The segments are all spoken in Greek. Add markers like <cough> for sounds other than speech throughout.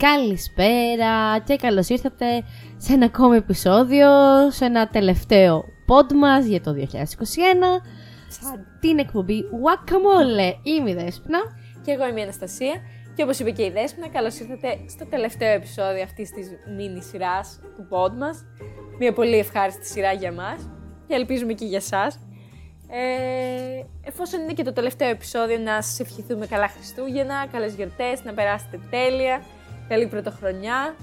Καλησπέρα και καλώς ήρθατε σε ένα ακόμη επεισόδιο, σε ένα τελευταίο pod μας για το 2021 στην εκπομπή Guacamole. Είμαι η Δέσποινα. Και εγώ είμαι η Αναστασία. Και όπως είπε και η Δέσποινα, καλώς ήρθατε στο τελευταίο επεισόδιο αυτής της μίνι σειράς του pod μας. Μια πολύ ευχάριστη σειρά για μας και ελπίζουμε και για εσάς. Ε, εφόσον είναι και το τελευταίο επεισόδιο, να σας ευχηθούμε καλά Χριστούγεννα, καλές γιορτές, να περάσετε τέλεια, καλή πρωτοχρονιά,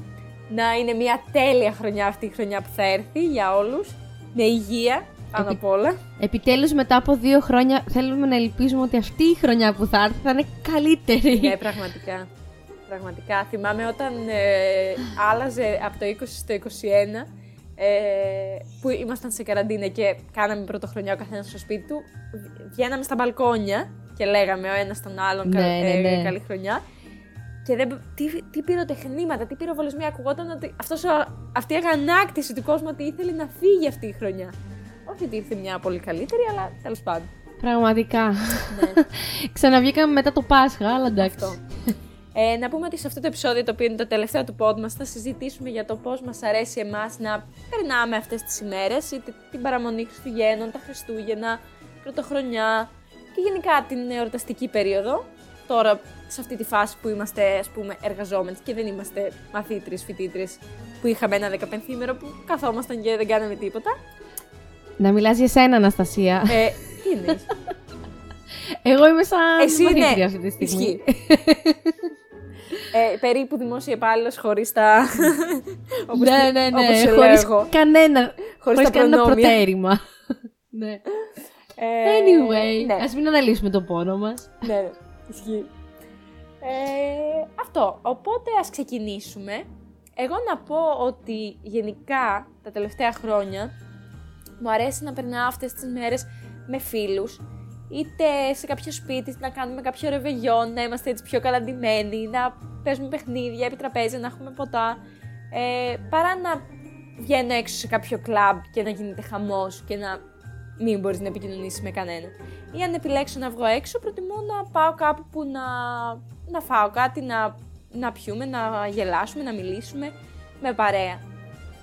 να είναι μια τέλεια χρονιά αυτή η χρονιά που θα έρθει για όλους, με υγεία πάνω απ' όλα. Επιτέλους μετά από δύο χρόνια θέλουμε να ελπίζουμε ότι αυτή η χρονιά που θα έρθει θα είναι καλύτερη. Ναι, πραγματικά. Πραγματικά. Θυμάμαι όταν ε, άλλαζε από το 20 στο 21, ε, που ήμασταν σε καραντίνα και κάναμε πρωτοχρονιά ο καθένας στο σπίτι του, βγαίναμε στα μπαλκόνια και λέγαμε ο ένας τον άλλον Ναι, κα- ναι, ε, ναι. καλή χρονιά. Και δεν, τι, τι πυροτεχνήματα, τι πυροβολισμοί ακουγόταν ότι αυτός, ο- αυτή η αγανάκτηση του κόσμου ότι ήθελε να φύγει αυτή η χρονιά. Όχι ότι ήρθε μια πολύ καλύτερη, αλλά τέλος πάντων. Πραγματικά. Ναι. <laughs> Ξαναβγήκαμε μετά το Πάσχα, αλλά εντάξει. Αυτό. Ε, να πούμε ότι σε αυτό το επεισόδιο, το οποίο είναι το τελευταίο του pod μας, θα συζητήσουμε για το πώς μας αρέσει εμάς να περνάμε αυτές τις ημέρες, είτε την παραμονή Χριστουγέννων, τα Χριστούγεννα, Πρωτοχρονιά και γενικά την εορταστική περίοδο. Τώρα, σε αυτή τη φάση που είμαστε, ας πούμε, εργαζόμενοι και δεν είμαστε μαθήτρες, φοιτήτρες, που είχαμε ένα δεκαπενθήμερο που καθόμασταν και δεν κάναμε τίποτα. Να μιλάς για σένα, Αναστασία. Ε, τι εννοείς; <laughs> Εγώ είμαι σαν Εσύ μαθήτρια ναι, αυτή τη στιγμή. ισχύει. ε, περίπου δημόσια υπάλληλος χωρίς τα. <laughs> όπως ναι, τη- ναι, ναι. όπως σε λέω Χωρίς εγώ. κανένα, Χωρίς χωρίς τα κανένα προνόμια. προτέρημα. <laughs> ναι. Ε, Anyway, Ναι, ας μην αναλύσουμε το πόνο μας. ναι, ναι, ισχύει. Ε, αυτό. Οπότε ας ξεκινήσουμε. Εγώ να πω ότι γενικά τα τελευταία χρόνια μου αρέσει να περνάω αυτές τις μέρες με φίλους είτε σε κάποιο σπίτι να κάνουμε κάποιο ρεβεγιόν, να είμαστε έτσι πιο καλαντημένοι, να παίζουμε παιχνίδια επί τραπέζια, να έχουμε ποτά, ε, παρά να βγαίνω έξω σε κάποιο κλαμπ και να γίνεται χαμός και να μην μπορείς να επικοινωνήσεις με κανένα. Ή αν επιλέξω να βγω έξω, προτιμώ να πάω κάπου που να, να φάω κάτι, να, να πιούμε, να γελάσουμε, να μιλήσουμε με παρέα.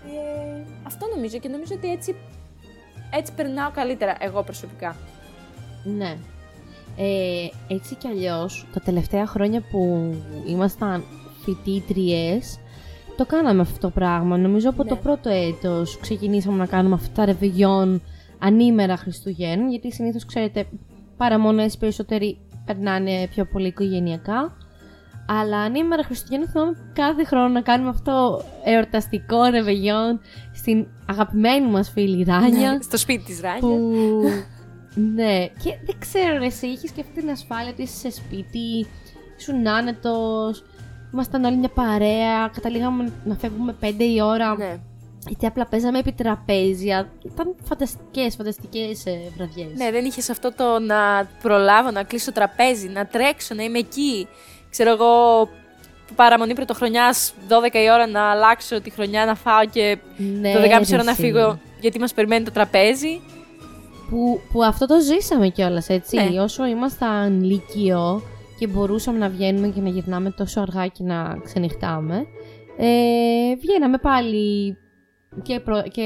Ε, αυτό νομίζω και νομίζω ότι έτσι, έτσι περνάω καλύτερα εγώ προσωπικά. Ναι. Ε, έτσι κι αλλιώς, τα τελευταία χρόνια που ήμασταν φοιτήτριες, το κάναμε αυτό το πράγμα. Νομίζω από το Ναι. πρώτο έτος ξεκινήσαμε να κάνουμε αυτά τα ρεβεγιόν ανήμερα Χριστουγέννων, γιατί συνήθως, ξέρετε, παραμονές περισσότεροι περνάνε πιο πολύ οικογενειακά. Αλλά ανήμερα Χριστουγέννων θυμάμαι κάθε χρόνο να κάνουμε αυτό εορταστικό ρεβεγιόν στην αγαπημένη μας φίλη Ράνια. Στο σπίτι της Ράνια. Που. ναι, και δεν ξέρω, ρε, εσύ είχες και αυτή την ασφάλεια ότι είσαι σε σπίτι, ήσουν άνετος, ήμασταν όλοι μια παρέα, καταλήγαμε να φεύγουμε πέντε η ώρα. Ναι. Γιατί απλά παίζαμε επί τραπέζια. Ήταν φανταστικές, φανταστικές βραδιές. ναι, δεν είχες αυτό το να προλάβω, να κλείσω τραπέζι, να τρέξω, να είμαι εκεί. Ξέρω εγώ, παραμονή πρωτοχρονιάς, 12 η ώρα να αλλάξω τη χρονιά, να φάω και ναι το 12.30 ώρα ρε, να εσύ. φύγω γιατί μας περιμένει το τραπέζι. Που, που αυτό το ζήσαμε κιόλας, έτσι. Ναι. Όσο ήμασταν λύκειο και μπορούσαμε να βγαίνουμε και να γυρνάμε τόσο αργά και να ξενυχτάμε, ε, βγαίναμε πάλι και, προ, και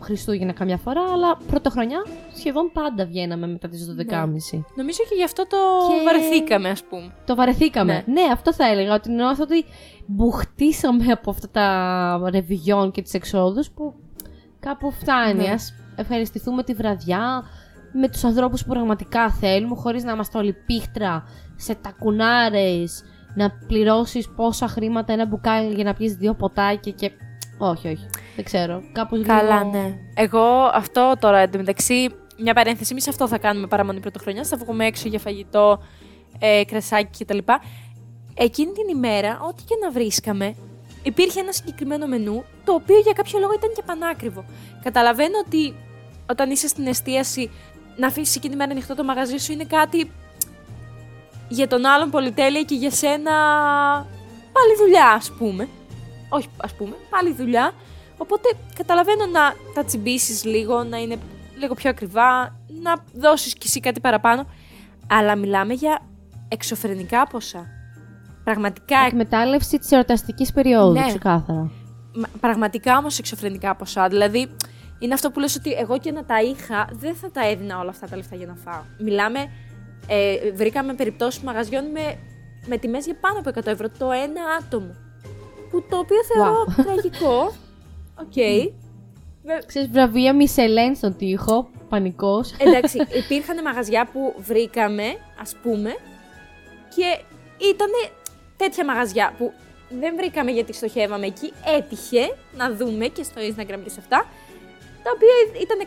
Χριστούγεννα καμιά φορά, αλλά πρωτοχρονιά σχεδόν πάντα βγαίναμε μετά τις 12.30. Νομίζω και γι' αυτό το Και- βαρεθήκαμε, ας πούμε. Το βαρεθήκαμε. Ναι. Ναι. αυτό θα έλεγα. Ότι νιώθω ότι μπουχτίσαμε από αυτά τα ρεβιγιόν και τις εξόδους που κάπου φτάνει. Ναι. Ας ευχαριστηθούμε τη βραδιά με τους ανθρώπους που πραγματικά θέλουμε, χωρίς να είμαστε όλοι πίχτρα σε τακουνάρες, να πληρώσεις πόσα χρήματα ένα μπουκάλι για να πιεις δύο ποτάκια και... Όχι, όχι. Δεν ξέρω. Κάπως Καλά, λίγο... ναι. Εγώ αυτό τώρα εντωμεταξύ, μια παρένθεση, εμείς αυτό θα κάνουμε παραμονή πρωτοχρονιά. Θα βγούμε έξω για φαγητό, ε, κρασάκι κτλ. Εκείνη την ημέρα, ό,τι και να βρίσκαμε, υπήρχε ένα συγκεκριμένο μενού, το οποίο για κάποιο λόγο ήταν και πανάκριβο. Καταλαβαίνω ότι όταν είσαι στην εστίαση, να αφήσεις εκείνη την ημέρα ανοιχτό το μαγαζί σου είναι κάτι για τον άλλον πολυτέλεια και για σένα πάλι δουλειά, ας πούμε. Όχι, ας πούμε, πάλι δουλειά. Οπότε καταλαβαίνω να τα τσιμπήσεις λίγο, να είναι λίγο πιο ακριβά, να δώσεις κι εσύ κάτι παραπάνω. Αλλά μιλάμε για εξωφρενικά ποσά. πραγματικά. Εκμετάλλευση της εορταστικής περίοδου, Ναι. ξεκάθαρα. Μα- Πραγματικά όμως εξωφρενικά ποσά. Δηλαδή, είναι αυτό που λες ότι εγώ και να τα είχα, δεν θα τα έδινα όλα αυτά τα λεφτά για να φάω. Μιλάμε, ε, βρήκαμε περιπτώσεις μαγαζιών με, με τιμές για πάνω από 100 ευρώ το ένα άτομο. Που το οποίο θεωρώ τραγικό. Οκ. Βε- Ξέρεις, βραβεία Μισελέν στον τοίχο, πανικός. Εντάξει, <laughs> υπήρχαν μαγαζιά που βρήκαμε, ας πούμε, και ήταν τέτοια μαγαζιά που δεν βρήκαμε γιατί στοχεύαμε εκεί. Έτυχε να δούμε και στο Instagram και σε αυτά. Τα οποία ήταν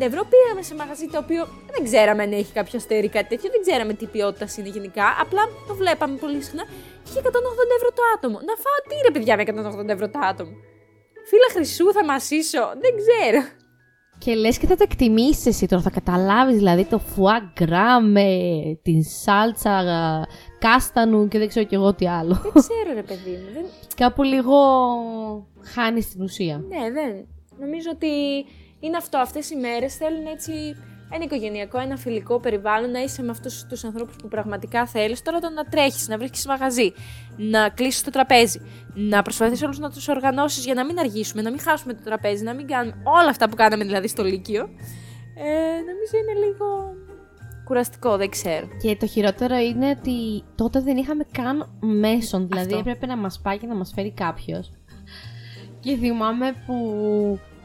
150 ευρώ. Πήγαμε σε μαγαζί το οποίο δεν ξέραμε αν έχει κάποιο αστέρι ή κάτι τέτοιο. Δεν ξέραμε τι ποιότητα είναι γενικά. Απλά το βλέπαμε πολύ συχνά. Είχε 180 ευρώ το άτομο. Να φάω τι ρε παιδιά με 180 ευρώ το άτομο. Φύλλα χρυσού θα μασίσω. Δεν ξέρω. Και λες και θα το εκτιμήσεις εσύ τώρα, θα καταλάβεις δηλαδή το φουαγκρά με την σάλτσα α, κάστανου και δεν ξέρω κι εγώ τι άλλο. δεν ξέρω ρε παιδί μου. Δεν, Κάπου λίγο χάνεις την ουσία. Ναι, δεν. Νομίζω ότι είναι αυτό. Αυτές οι μέρες θέλουν έτσι ένα οικογενειακό, ένα φιλικό περιβάλλον, να είσαι με αυτούς τους ανθρώπους που πραγματικά θέλεις. Τώρα το να τρέχεις, να βρίσκεις μαγαζί, να κλείσεις το τραπέζι, να προσπαθείς όλους να τους οργανώσεις για να μην αργήσουμε, να μην χάσουμε το τραπέζι, να μην κάνουμε όλα αυτά που κάναμε δηλαδή στο Λύκειο. Ε, νομίζω είναι λίγο κουραστικό, δεν ξέρω. Και το χειρότερο είναι ότι τότε δεν είχαμε καν μέσον. Δηλαδή Αυτό. έπρεπε να μας πάει και να μας φέρει κάποιος. Και θυμάμαι που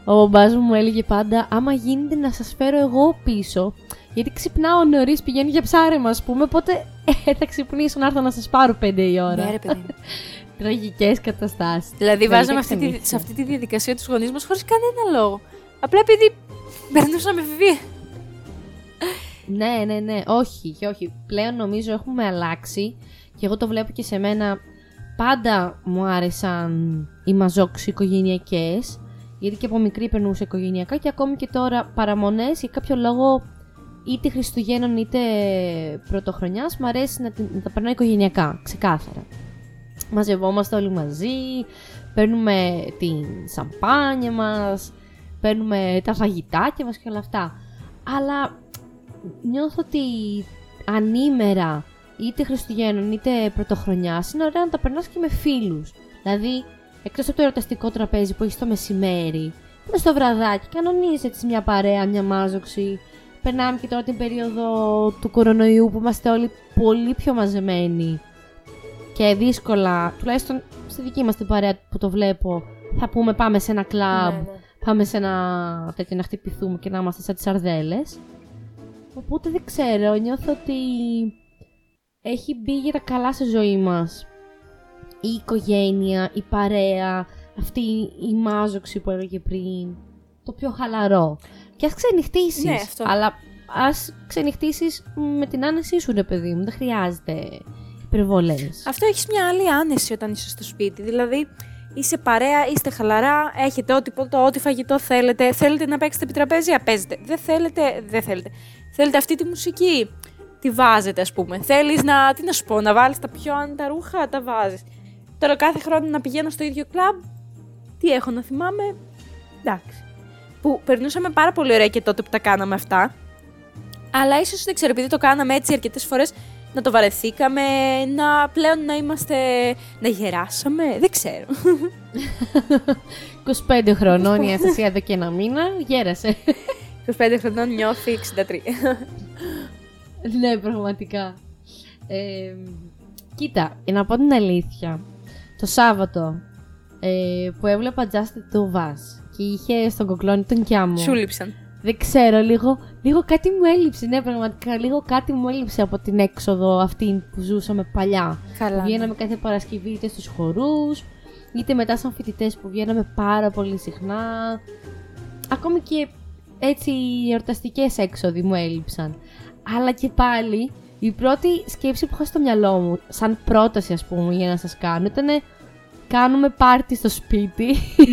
ο μπαμπάς μου έλεγε πάντα άμα γίνεται να σας φέρω εγώ πίσω. Γιατί ξυπνάω νωρίς, πηγαίνω για ψάρεμα, ας πούμε. Οπότε ε, θα ξυπνήσω να έρθω να σας πάρω 5 η ώρα. Ναι, ρε παιδί μου. <laughs> Τραγικές καταστάσεις. Δηλαδή, βάζαμε αυτή τη, σε αυτή τη διαδικασία τους γονείς μας χωρίς κανένα λόγο. Απλά επειδή περνούσαμε βία. Ναι, ναι, ναι. Όχι, και όχι. Πλέον νομίζω έχουμε αλλάξει και εγώ το βλέπω και σε μένα. Πάντα μου άρεσαν οι μαζόξοι οικογενειακές. Γιατί και από μικρή περνούσα οικογενειακά και ακόμη και τώρα παραμονές για κάποιο λόγο είτε Χριστουγέννων είτε Πρωτοχρονιάς μου αρέσει να, την- να τα περνάω οικογενειακά, ξεκάθαρα. Μαζευόμαστε όλοι μαζί, παίρνουμε την σαμπάνια μας, παίρνουμε τα φαγητάκια μας και όλα αυτά. Αλλά νιώθω ότι ανήμερα, είτε Χριστουγέννων είτε Πρωτοχρονιάς, είναι ωραία να τα περνάς και με φίλους. Δηλαδή, εκτός από το ερωταστικό τραπέζι που έχεις το μεσημέρι, είναι στο βραδάκι, κανονίζει έτσι μια παρέα, μια μάζοξη. Περνάμε και τώρα την περίοδο του κορονοϊού που είμαστε όλοι πολύ πιο μαζεμένοι και δύσκολα, τουλάχιστον στη δική μας την παρέα που το βλέπω, θα πούμε πάμε σε ένα κλαμπ, Ναι, ναι. πάμε σε ένα τέτοιο να χτυπηθούμε και να είμαστε σαν τις σαρδέλες. Οπότε δεν ξέρω, νιώθω ότι έχει μπει για τα καλά στη ζωή μας. Η οικογένεια, η παρέα, αυτή η μάζοξη που έλεγε πριν, το πιο χαλαρό. Και ας ξενυχτήσεις, Ναι, αυτό. αλλά ας ξενυχτήσεις με την άνεσή σου ρε παιδί μου, δεν χρειάζεται υπερβολές. Αυτό έχεις μια άλλη άνεση όταν είσαι στο σπίτι. Δηλαδή, είσαι παρέα, είστε χαλαρά, έχετε ό,τι ποτό, ό,τι φαγητό θέλετε. Θέλετε να παίξετε επί τραπέζια, παίζετε. Δεν θέλετε, δεν θέλετε. Θέλετε αυτή τη μουσική, τη βάζετε, ας πούμε. Θέλεις να, τι να σου πω, να βάλεις τα πιο άνετα ρούχα, τα βάζεις. Τώρα κάθε χρόνο να πηγαίνω στο ίδιο κλαμπ, τι έχω να θυμάμαι; Εντάξει. Που περνούσαμε πάρα πολύ ωραία και τότε που τα κάναμε αυτά. Αλλά ίσως δεν ξέρω, επειδή το κάναμε έτσι αρκετές φορές, να το βαρεθήκαμε, να πλέον να είμαστε. να γεράσαμε. Δεν ξέρω. 25 χρονών η Αναστασία εδώ και ένα μήνα, γέρασε. 25 χρονών νιώθει 63. ναι, πραγματικά. Ε, κοίτα, για να πω την αλήθεια, το Σάββατο ε, που έβλεπα Just to Us και είχε στον κοκλόνι τον κιά μου. Σου λείψαν. Δεν ξέρω, λίγο, λίγο κάτι μου έλειψε. Ναι, πραγματικά, λίγο κάτι μου έλειψε από την έξοδο αυτή που ζούσαμε παλιά. Καλά. ναι. Βγαίναμε κάθε Παρασκευή είτε στους χορούς, είτε μετά σαν φοιτητές που βγαίναμε πάρα πολύ συχνά. Ακόμη και έτσι οι εορταστικές έξοδοι μου έλειψαν. Αλλά και πάλι η πρώτη σκέψη που είχα στο μυαλό μου, σαν πρόταση ας πούμε για να σας κάνω, ήταν κάνουμε πάρτι στο σπίτι,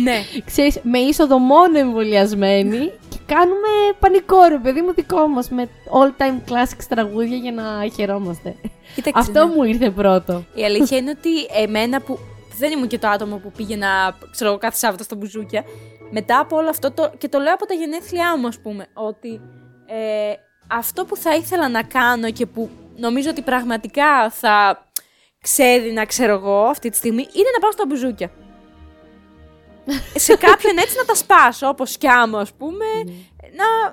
ναι. <laughs> ξέρεις, με είσοδο μόνο εμβολιασμένοι και κάνουμε πανικό ρε παιδί μου δικό μας με all time classics τραγούδια για να χαιρόμαστε. Κοίταξε, Αυτό ναι. μου ήρθε πρώτο. Η αλήθεια είναι ότι εμένα που δεν ήμουν και το άτομο που πήγαινα, ξέρω εγώ, κάθε Σάββατο στα μπουζούκια. Μετά από όλο αυτό, το, και το λέω από τα γενέθλιά μου, ας πούμε, ότι ε, αυτό που θα ήθελα να κάνω και που νομίζω ότι πραγματικά θα ξέδινα, ξέρω εγώ, αυτή τη στιγμή, είναι να πάω στα μπουζούκια. σε <laughs> κάποιον έτσι να τα σπάσω, όπως σκιάμω ας πούμε, να,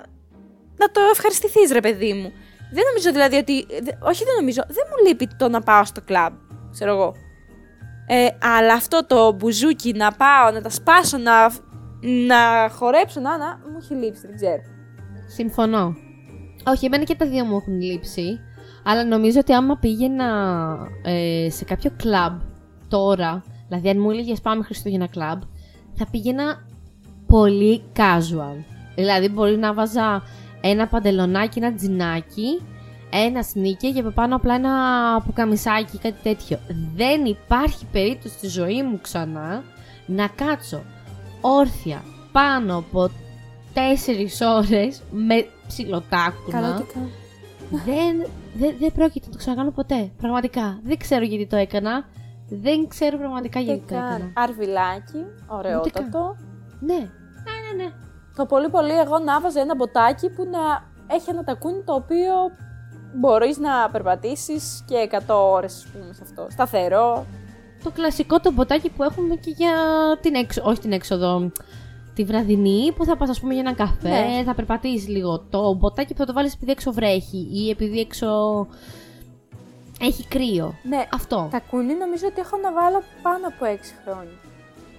να το ευχαριστηθείς ρε παιδί μου. Δεν νομίζω δηλαδή ότι, όχι δεν νομίζω, δεν μου λείπει το να πάω στο κλαμπ, ξέρω εγώ. Ε, αλλά αυτό το μπουζούκι να πάω, να τα σπάσω, να, να χορέψω, να, να, μου έχει λείψει, δεν ξέρω. Συμφωνώ. Όχι, εμένα και τα δύο μου έχουν λείψει. Αλλά νομίζω ότι άμα πήγαινα ε, σε κάποιο κλαμπ τώρα, δηλαδή αν μου έλεγες πάμε Χριστούγεννα κλαμπ, θα πήγαινα πολύ casual. Δηλαδή μπορεί να βάζα ένα παντελονάκι, ένα τζινάκι, ένα σνίκερ και από πάνω απλά ένα πουκαμισάκι, κάτι τέτοιο. Δεν υπάρχει περίπτωση στη ζωή μου ξανά να κάτσω όρθια πάνω από τέσσερις ώρες με ψιλοτάκουνα. δεν, δεν, δεν πρόκειται να το ξανακάνω ποτέ. Πραγματικά. Δεν ξέρω γιατί το έκανα. Δεν ξέρω πραγματικά γιατί το έκανα. Αρβιλάκι, ωραιότατο. Ναι, ναι, ναι, ναι. Το πολύ πολύ εγώ να βάζα ένα μποτάκι που να έχει ένα τακούνι το οποίο μπορείς να περπατήσεις και 100 ώρες, ας πούμε, σε αυτό. Σταθερό. Το κλασικό το μποτάκι που έχουμε και για την έξοδο, όχι την έξοδο, τη βραδινή που θα πας ας πούμε για ένα καφέ, ναι. θα περπατήσεις λίγο. Το μποτάκι που θα το βάλεις επειδή έξω βρέχει ή επειδή έξω έχει κρύο. Ναι, Αυτό. Τα κούνη νομίζω ότι έχω να βάλω πάνω από 6 χρόνια.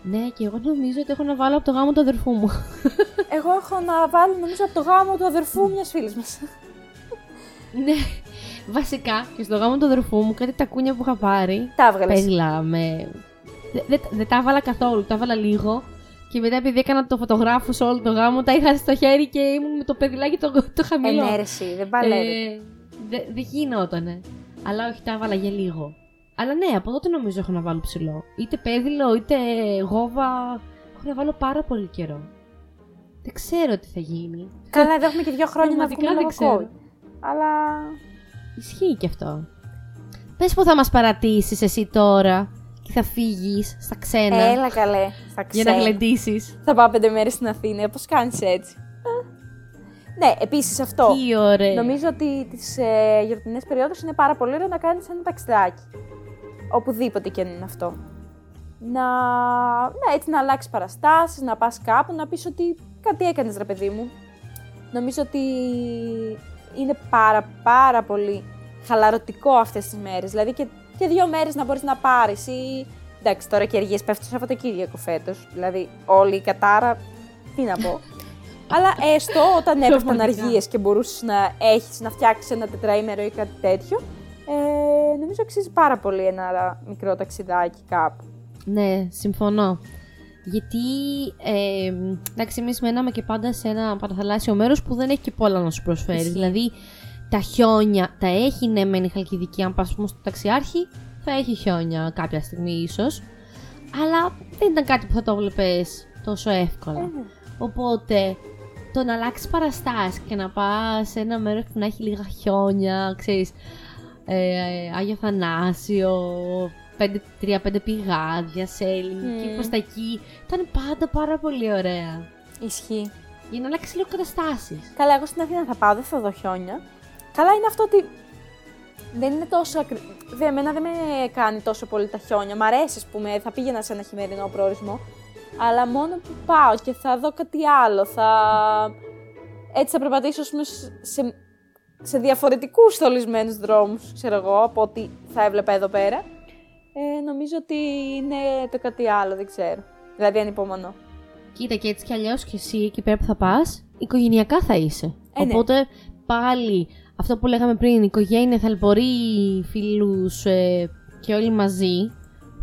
Ναι, και εγώ νομίζω ότι έχω να βάλω από το γάμο του αδερφού μου. <laughs> εγώ έχω να βάλω νομίζω από το γάμο του αδερφού μιας φίλης μας. <laughs> ναι. Βασικά και στο γάμο του αδερφού μου κάτι τα κούνια που είχα πάρει. Τα έβγαλες. με. Δεν δε, τα έβαλα καθόλου, τα έβαλα λίγο. Και μετά επειδή έκανα το φωτογράφο σε όλο το γάμο, τα είχα στο χέρι και ήμουν με το παιδιλάκι το, το χαμηλό. Ενέρεση, δεν παλεύει. Ε, δεν δε γινότανε. Αλλά όχι, τα έβαλα για λίγο. Αλλά ναι, από τότε νομίζω έχω να βάλω ψηλό. Είτε πέδιλο, είτε γόβα. Έχω να βάλω πάρα πολύ καιρό. Δεν ξέρω τι θα γίνει. Καλά, εδώ έχουμε και δύο χρόνια να βγούμε δεν ξέρω. Αλλά Ισχύει και αυτό. Πες που θα μας παρατήσεις εσύ τώρα και θα φύγεις στα ξένα. Έλα καλέ, στα ξένα. Για να γλεντήσεις. Θα πάω πέντε μέρες στην Αθήνα. Πώς κάνεις έτσι; Ναι, επίσης αυτό. Τι ωραία. Νομίζω ότι τις ε, γιορτινές περιόδους είναι πάρα πολύ ωραίο να κάνεις ένα ταξιδάκι. Οπουδήποτε και αν είναι αυτό. Να, να έτσι να αλλάξεις παραστάσεις, να πας κάπου, να πεις ότι κάτι έκανες, ρε παιδί μου. Νομίζω ότι είναι πάρα πάρα πολύ χαλαρωτικό αυτές τις μέρες. Δηλαδή και, και δύο μέρες να μπορείς να πάρεις ή. Εντάξει, τώρα και αργίες πέφτουν το Σαββατοκύριακο φέτος. Δηλαδή, όλη η κατάρα. Τι να πω. <laughs> Αλλά έστω όταν έπεφταν αργίες και μπορούσες να έχεις να φτιάξεις ένα τετραήμερο ή κάτι τέτοιο, ε, νομίζω αξίζει πάρα πολύ ένα μικρό ταξιδάκι κάπου. Ναι, συμφωνώ. Γιατί, ε, εντάξει, εμείς μέναμε και πάντα σε ένα παραθαλάσσιο μέρος που δεν έχει και πολλά να σου προσφέρεις. Δηλαδή, τα χιόνια τα έχει, ναι, μεν η Χαλκιδική. Αν πας στο ταξιάρχη, θα έχει χιόνια κάποια στιγμή ίσως. Αλλά δεν ήταν κάτι που θα το βλέπει τόσο εύκολα. Ε, ναι. Οπότε, το να αλλάξεις παραστάσεις και να πας σε ένα μέρος που να έχει λίγα χιόνια, ξέρεις. Ε, Άγιο Θανάσιο, τρία-πέντε πηγάδια σε ελληνική mm. τα εκεί. Ήταν πάντα πάρα πολύ ωραία. Ισχύει. Για να αλλάξεις λίγο καταστάσεις. Καλά, εγώ στην Αθήνα θα πάω, δεν θα δω χιόνια. Καλά είναι αυτό ότι δεν είναι τόσο ακρι... Δεν, εμένα δεν με κάνει τόσο πολύ τα χιόνια. Μ' αρέσει, ας πούμε, θα πήγαινα σε ένα χειμερινό προορισμό. Αλλά μόνο που πάω και θα δω κάτι άλλο, θα. Έτσι θα περπατήσω, πούμε, σε, σε διαφορετικούς στολισμένου δρόμους, ξέρω εγώ, από ό,τι θα έβλεπα εδώ πέρα ε, νομίζω ότι είναι το κάτι άλλο, δεν ξέρω. Δηλαδή ανυπομονώ. Κοίτα και έτσι κι αλλιώς και εσύ εκεί πέρα που θα πας, οικογενειακά θα είσαι. Ε, ναι. Οπότε πάλι αυτό που λέγαμε πριν, οικογένεια, θαλπορεί, φίλους ε, και όλοι μαζί,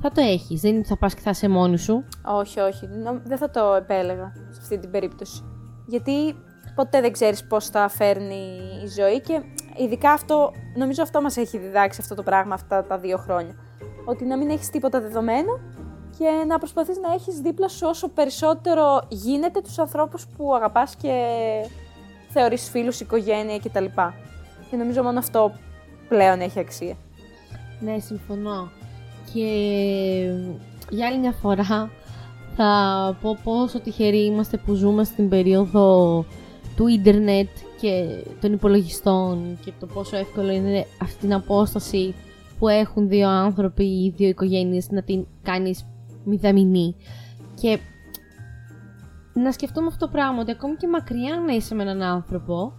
θα το έχεις. Δεν είναι ότι θα πας και θα είσαι μόνη σου. Όχι, όχι. Δεν θα το επέλεγα σε αυτή την περίπτωση. Γιατί ποτέ δεν ξέρεις πώς θα φέρνει η ζωή και ειδικά αυτό, νομίζω αυτό μας έχει διδάξει αυτό το πράγμα αυτά τα δύο χρόνια ότι να μην έχεις τίποτα δεδομένο και να προσπαθείς να έχεις δίπλα σου όσο περισσότερο γίνεται τους ανθρώπους που αγαπάς και θεωρείς φίλους, οικογένεια κτλ. Και νομίζω μόνο αυτό πλέον έχει αξία. Ναι, συμφωνώ. Και για άλλη μια φορά θα πω πόσο τυχεροί είμαστε που ζούμε στην περίοδο του ίντερνετ και των υπολογιστών και το πόσο εύκολο είναι αυτή την απόσταση που έχουν δύο άνθρωποι ή δύο οικογένειες να την κάνεις μηδαμινή. Και να σκεφτούμε αυτό το πράγμα, ότι ακόμη και μακριά να είσαι με έναν άνθρωπο,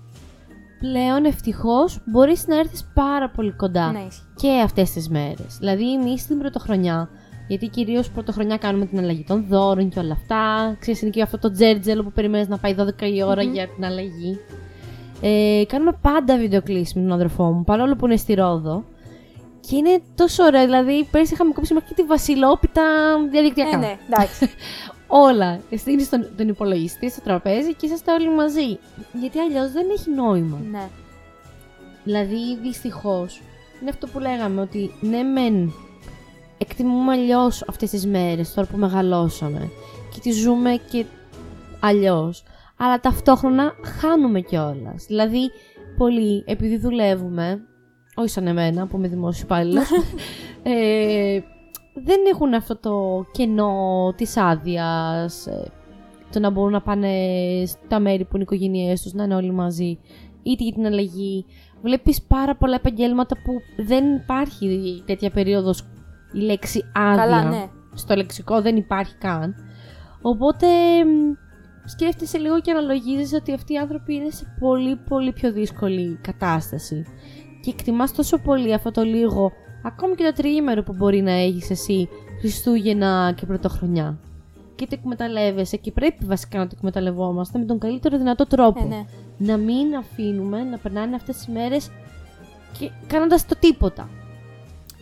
πλέον ευτυχώς μπορείς να έρθεις πάρα πολύ κοντά Ναι, και αυτές τις μέρες. Δηλαδή, εμείς στην πρωτοχρονιά, γιατί κυρίως πρωτοχρονιά κάνουμε την αλλαγή των δώρων και όλα αυτά. Ξέρεις, είναι και αυτό το τζέρτζελο που περιμένεις να πάει 12 η ωρα για την αλλαγή. Ε, κάνουμε πάντα βιντεοκλήσεις με τον αδερφό μου, παρόλο που είναι στη Ρόδο. Και είναι τόσο ωραίο, δηλαδή πέρσι είχαμε κόψει μέχρι και τη βασιλόπιτα διαδικτυακά. Ε, ναι, εντάξει. <laughs> Όλα. Στείνει τον, τον υπολογιστή στο τραπέζι και είσαστε όλοι μαζί. Γιατί αλλιώς δεν έχει νόημα. ναι. Δηλαδή, δυστυχώς, είναι αυτό που λέγαμε, ότι ναι, μεν εκτιμούμε αλλιώς αυτές τις μέρες τώρα που μεγαλώσαμε και τις ζούμε και αλλιώς. Αλλά ταυτόχρονα χάνουμε κιόλας. Δηλαδή, πολλοί, επειδή δουλεύουμε, όχι σαν εμένα που είμαι δημόσιος υπάλληλος, <laughs> ε, δεν έχουν αυτό το κενό της άδειας, ε, το να μπορούν να πάνε στα μέρη που είναι οι οικογένειές τους, να είναι όλοι μαζί, είτε για την αλλαγή. Βλέπεις πάρα πολλά επαγγέλματα που δεν υπάρχει τέτοια περίοδος η λέξη άδεια. Καλά, ναι. Στο λεξικό δεν υπάρχει καν. Οπότε μ, σκέφτεσαι λίγο και αναλογίζεις ότι αυτοί οι άνθρωποι είναι σε πολύ πολύ πιο δύσκολη κατάσταση. Και εκτιμάς τόσο πολύ αυτό το λίγο, ακόμη και το τριήμερο που μπορεί να έχεις εσύ Χριστούγεννα και Πρωτοχρονιά. Και το εκμεταλλεύεσαι και πρέπει βασικά να το εκμεταλλευόμαστε με τον καλύτερο δυνατό τρόπο. Ε, ναι. Να μην αφήνουμε να περνάνε αυτές τις μέρες και κάνοντας το τίποτα.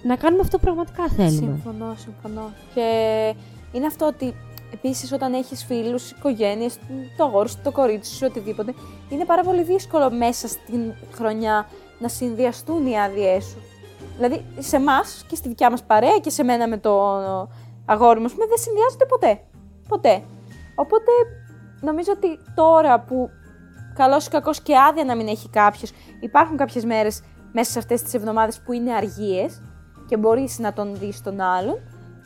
Να κάνουμε αυτό που πραγματικά θέλουμε. Συμφωνώ, συμφωνώ. Και είναι αυτό ότι επίσης όταν έχεις φίλους, οικογένειες, το αγόρι σου, το κορίτσι σου, οτιδήποτε, είναι πάρα πολύ δύσκολο μέσα στην χρονιά να συνδυαστούν οι άδειές σου. Δηλαδή, σε εμάς και στη δικιά μας παρέα και σε μένα με το αγόρι μου, ας πούμε, δεν συνδυάζονται ποτέ. Ποτέ. Οπότε νομίζω ότι τώρα που καλός ή κακός και άδεια να μην έχει κάποιος, υπάρχουν κάποιες μέρες μέσα σε αυτές τις εβδομάδες που είναι αργίες και μπορείς να τον δεις τον άλλον.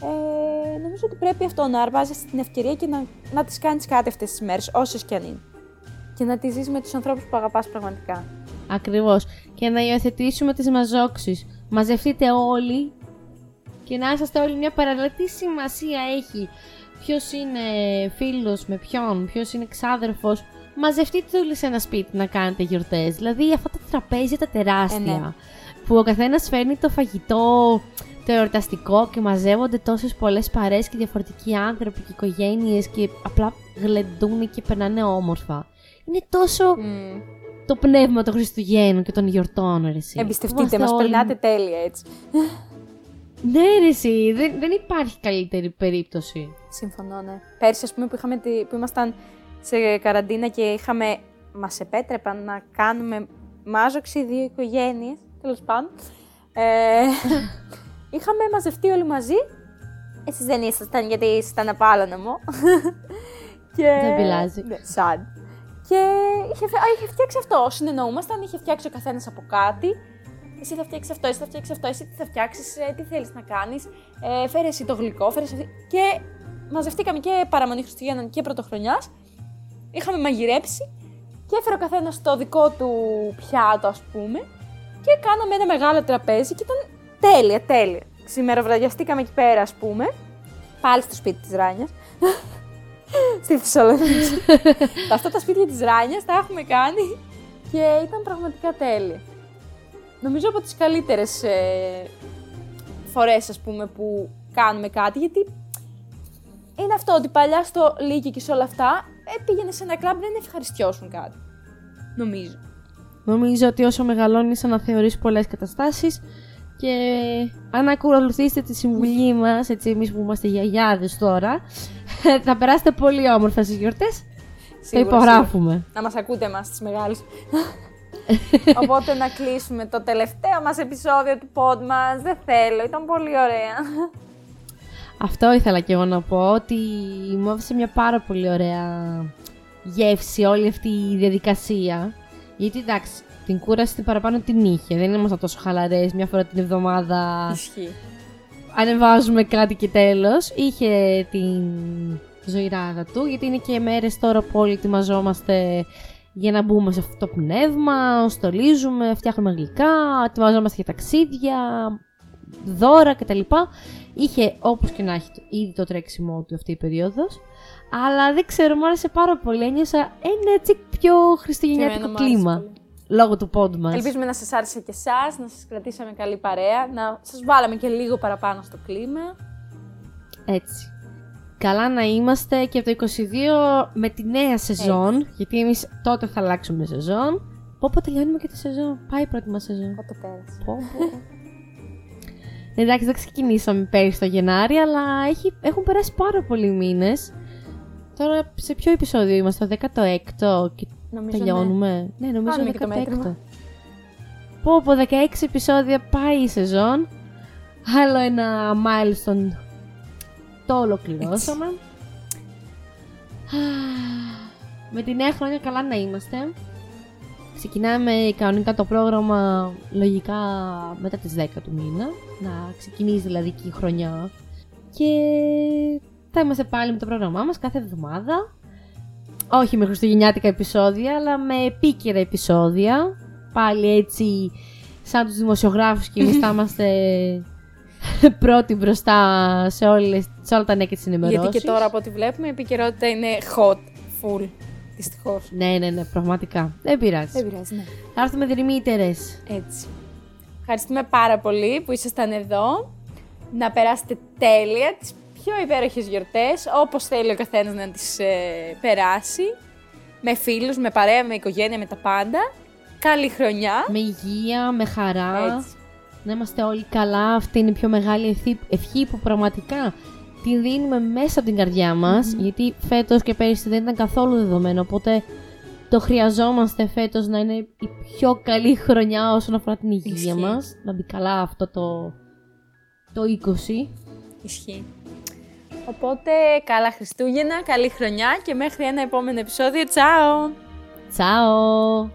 Ε, νομίζω ότι πρέπει αυτό να αρπάζεσαι την ευκαιρία και να, να τις κάνεις κάτι αυτές τις μέρες, όσες και αν είναι. Και να τις ζεις με τους ανθρώπους που αγαπάς πραγματικά. Ακριβώς. Και να υιοθετήσουμε τις μαζόξεις. Μαζευτείτε όλοι και να είσαστε όλοι μια παράλληλα. Τι σημασία έχει ποιος είναι φίλος με ποιον, ποιος είναι ξάδερφος. Μαζευτείτε όλοι σε ένα σπίτι να κάνετε γιορτές. Δηλαδή αυτά τα τραπέζια τα τεράστια. Ε, ναι. Που ο καθένας φέρνει το φαγητό, το εορταστικό και μαζεύονται τόσες πολλές παρέες και διαφορετικοί άνθρωποι και οικογένειες και απλά γλεντούν και περνάνε όμορφα. Είναι τόσο το πνεύμα των Χριστουγέννων και των γιορτών, ρε εσύ. Εμπιστευτείτε Είμαστε μας, όλοι- περνάτε τέλεια έτσι. Ναι, ρε εσύ, δεν, δεν υπάρχει καλύτερη περίπτωση. Συμφωνώ, ναι. Πέρσι, ας πούμε, που, είχαμε, τη- που ήμασταν σε καραντίνα και είχαμε. Μας επέτρεπαν να κάνουμε μάζοξη δύο οικογένειες, τέλος πάντων. Ε, <laughs> είχαμε μαζευτεί όλοι μαζί. Εσείς δεν ήσασταν γιατί ήσασταν από άλλο νομό. και... Δεν πειράζει. Ναι, σαν. Και είχε, φε- α, είχε φτιάξει αυτό. Συνεννοούμασταν, είχε φτιάξει ο καθένας από κάτι. Εσύ θα φτιάξεις αυτό, εσύ θα φτιάξεις αυτό, εσύ τι θα φτιάξεις, τι θέλεις να κάνεις. Ε, φέρε εσύ το γλυκό, φέρε εσύ. Και μαζευτήκαμε και παραμονή Χριστουγέννων και Πρωτοχρονιάς. Είχαμε μαγειρέψει και έφερε ο καθένας το δικό του πιάτο, ας πούμε. Και κάναμε ένα μεγάλο τραπέζι και ήταν τέλεια, τέλεια. Ξημεροβραδιαστήκαμε εκεί πέρα, ας πούμε. Πάλι στο σπίτι της Ράνιας. Στη Θεσσαλονίκη. Αυτά τα σπίτια της Ράνιας τα έχουμε κάνει και ήταν πραγματικά τέλεια. Νομίζω από τις καλύτερες ε, φορές, ας πούμε, που κάνουμε κάτι, γιατί είναι αυτό ότι παλιά στο Λύκειο και σε όλα αυτά ε, πήγαινε σε ένα κλαμπ, δεν ευχαριστιώσουν κάτι. Νομίζω. Νομίζω ότι όσο μεγαλώνεις αναθεωρείς πολλές καταστάσεις και αν ακολουθήσετε τη συμβουλή μας, έτσι εμείς που είμαστε γιαγιάδες τώρα, <laughs> θα περάσετε πολύ όμορφα στις γιορτές. Το Σίγουρα, υπογράφουμε. Να μας ακούτε εμάς τις μεγάλες. <laughs> Οπότε να κλείσουμε το τελευταίο μας επεισόδιο του pod μας. Δεν θέλω, ήταν πολύ ωραία. Αυτό ήθελα και εγώ να πω, ότι μου άφησε μια πάρα πολύ ωραία γεύση όλη αυτή η διαδικασία. Γιατί εντάξει, την κούραση την παραπάνω την είχε. Δεν ήμασταν τόσο χαλαρές μια φορά την εβδομάδα. Ισχύει. Ανεβάζουμε κάτι και τέλος. Είχε την ζωηράδα του, γιατί είναι και μέρες τώρα που όλοι ετοιμαζόμαστε για να μπούμε σε αυτό το πνεύμα, στολίζουμε, φτιάχνουμε γλυκά, ετοιμαζόμαστε για ταξίδια. δώρα κτλ. Είχε όπως και να έχει ήδη το τρέξιμό του αυτή η περίοδος. Αλλά δεν ξέρω, μου άρεσε πάρα πολύ. Ένιωσα ένα έτσι πιο χριστουγεννιάτικο κλίμα. Λόγω του πόντου μας. Ελπίζουμε να σας άρεσε και εσάς, να σας κρατήσαμε καλή παρέα, να σας βάλαμε και λίγο παραπάνω στο κλίμα. Έτσι. Καλά να είμαστε και από το 22 με τη νέα σεζόν, γιατί εμείς τότε θα αλλάξουμε σεζόν. Πω πω τελειώνουμε και τη σεζόν. Πάει η πρώτη μας σεζόν. Πότε πέρασε. Πω, πω. Εντάξει, δεν ξεκινήσαμε πέρυσι το Γενάρη, αλλά έχει, έχουν περάσει πάρα πολλοί μήνες. Τώρα σε ποιο επεισόδιο είμαστε, το 16ο και Νομίζω τελειώνουμε; Ναι, νομίζω Κάνουμε και το 16ο. μέτρημα. Πω πω, 16 επεισόδια πάει η σεζόν. Άλλο ένα milestone. Το ολοκληρώσαμε. <sighs> Με τη νέα χρόνια καλά να είμαστε. Ξεκινάμε κανονικά το πρόγραμμα λογικά μετά τις 10 του μήνα. Να ξεκινήσει δηλαδή και η χρονιά. Και θα είμαστε πάλι με το πρόγραμμά μας κάθε εβδομάδα. Όχι με χριστουγεννιάτικα επεισόδια, αλλά με επίκαιρα επεισόδια. Πάλι έτσι, σαν τους δημοσιογράφους και εμείς θα <laughs> είμαστε πρώτοι μπροστά σε, όλες, σε όλα τα νέα και τις ενημερώσεις. Γιατί και τώρα από ό,τι βλέπουμε η επικαιρότητα είναι hot, full. Δυστυχώς. Ναι, ναι, ναι, πραγματικά. Δεν πειράζει. Δεν πειράζει, ναι. Θα έρθουμε δρυμύτερες. Έτσι. Ευχαριστούμε πάρα πολύ που ήσασταν εδώ. Να περάσετε τέλεια τις πιο υπέροχες γιορτές, όπως θέλει ο καθένας να τις ε, περάσει. Με φίλους, με παρέα, με οικογένεια, με τα πάντα. Καλή χρονιά. Με υγεία, με χαρά. Έτσι. Να είμαστε όλοι καλά. Αυτή είναι η πιο μεγάλη ευχή, ευχή που πραγματικά την δίνουμε μέσα από την καρδιά μας. Γιατί φέτος και πέρυσι δεν ήταν καθόλου δεδομένο. Οπότε το χρειαζόμαστε φέτος να είναι η πιο καλή χρονιά όσον αφορά την υγεία Ισχύει. μας. Να μπει καλά αυτό το, το 20. Ισχύει. Οπότε, καλά Χριστούγεννα, καλή χρονιά και μέχρι ένα επόμενο επεισόδιο. Τσάω! Τσάω!